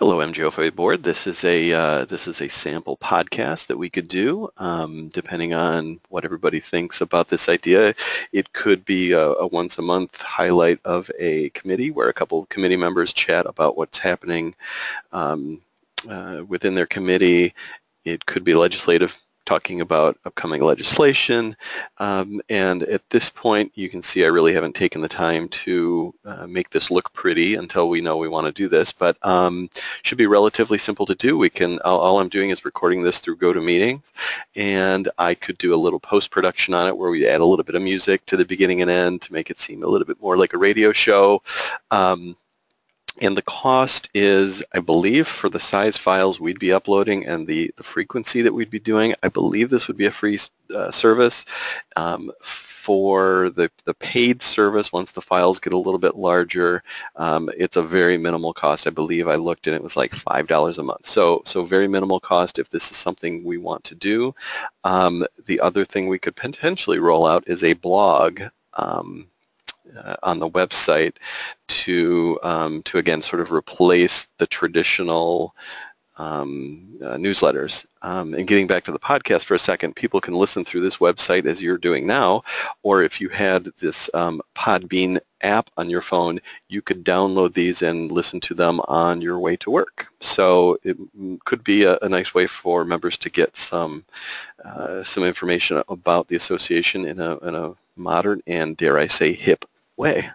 Hello, MGOFA board. This is a uh, this is a sample podcast that we could do, um, depending on what everybody thinks about this idea. It could be a, a, once a month highlight of a committee where a couple of committee members chat about what's happening um, uh, within their committee. It could be legislative talking about upcoming legislation. Um, and at this point, you can see I really haven't taken the time to uh, make this look pretty until we know we want to do this. But um, should be relatively simple to do. We can all, all I'm doing is recording this through GoToMeetings, and I could do a little post-production on it where we add a little bit of music to the beginning and end to make it seem a little bit more like a radio show. Um, and the cost is, I believe, for the size files we'd be uploading and the, the frequency that we'd be doing, I believe this would be a free uh, service. Um, for the, the paid service, once the files get a little bit larger, um, it's a very minimal cost. I believe I looked and it was like $5 a month. So, so very minimal cost if this is something we want to do. Um, the other thing we could potentially roll out is a blog um, uh, on the website to um, to again sort of replace the traditional um, uh, newsletters. Um, and getting back to the podcast for a second, people can listen through this website as you're doing now, or if you had this um, Podbean app on your phone, you could download these and listen to them on your way to work. So it could be a, a nice way for members to get some uh, some information about the association in a, in a modern and, dare I say, hip way.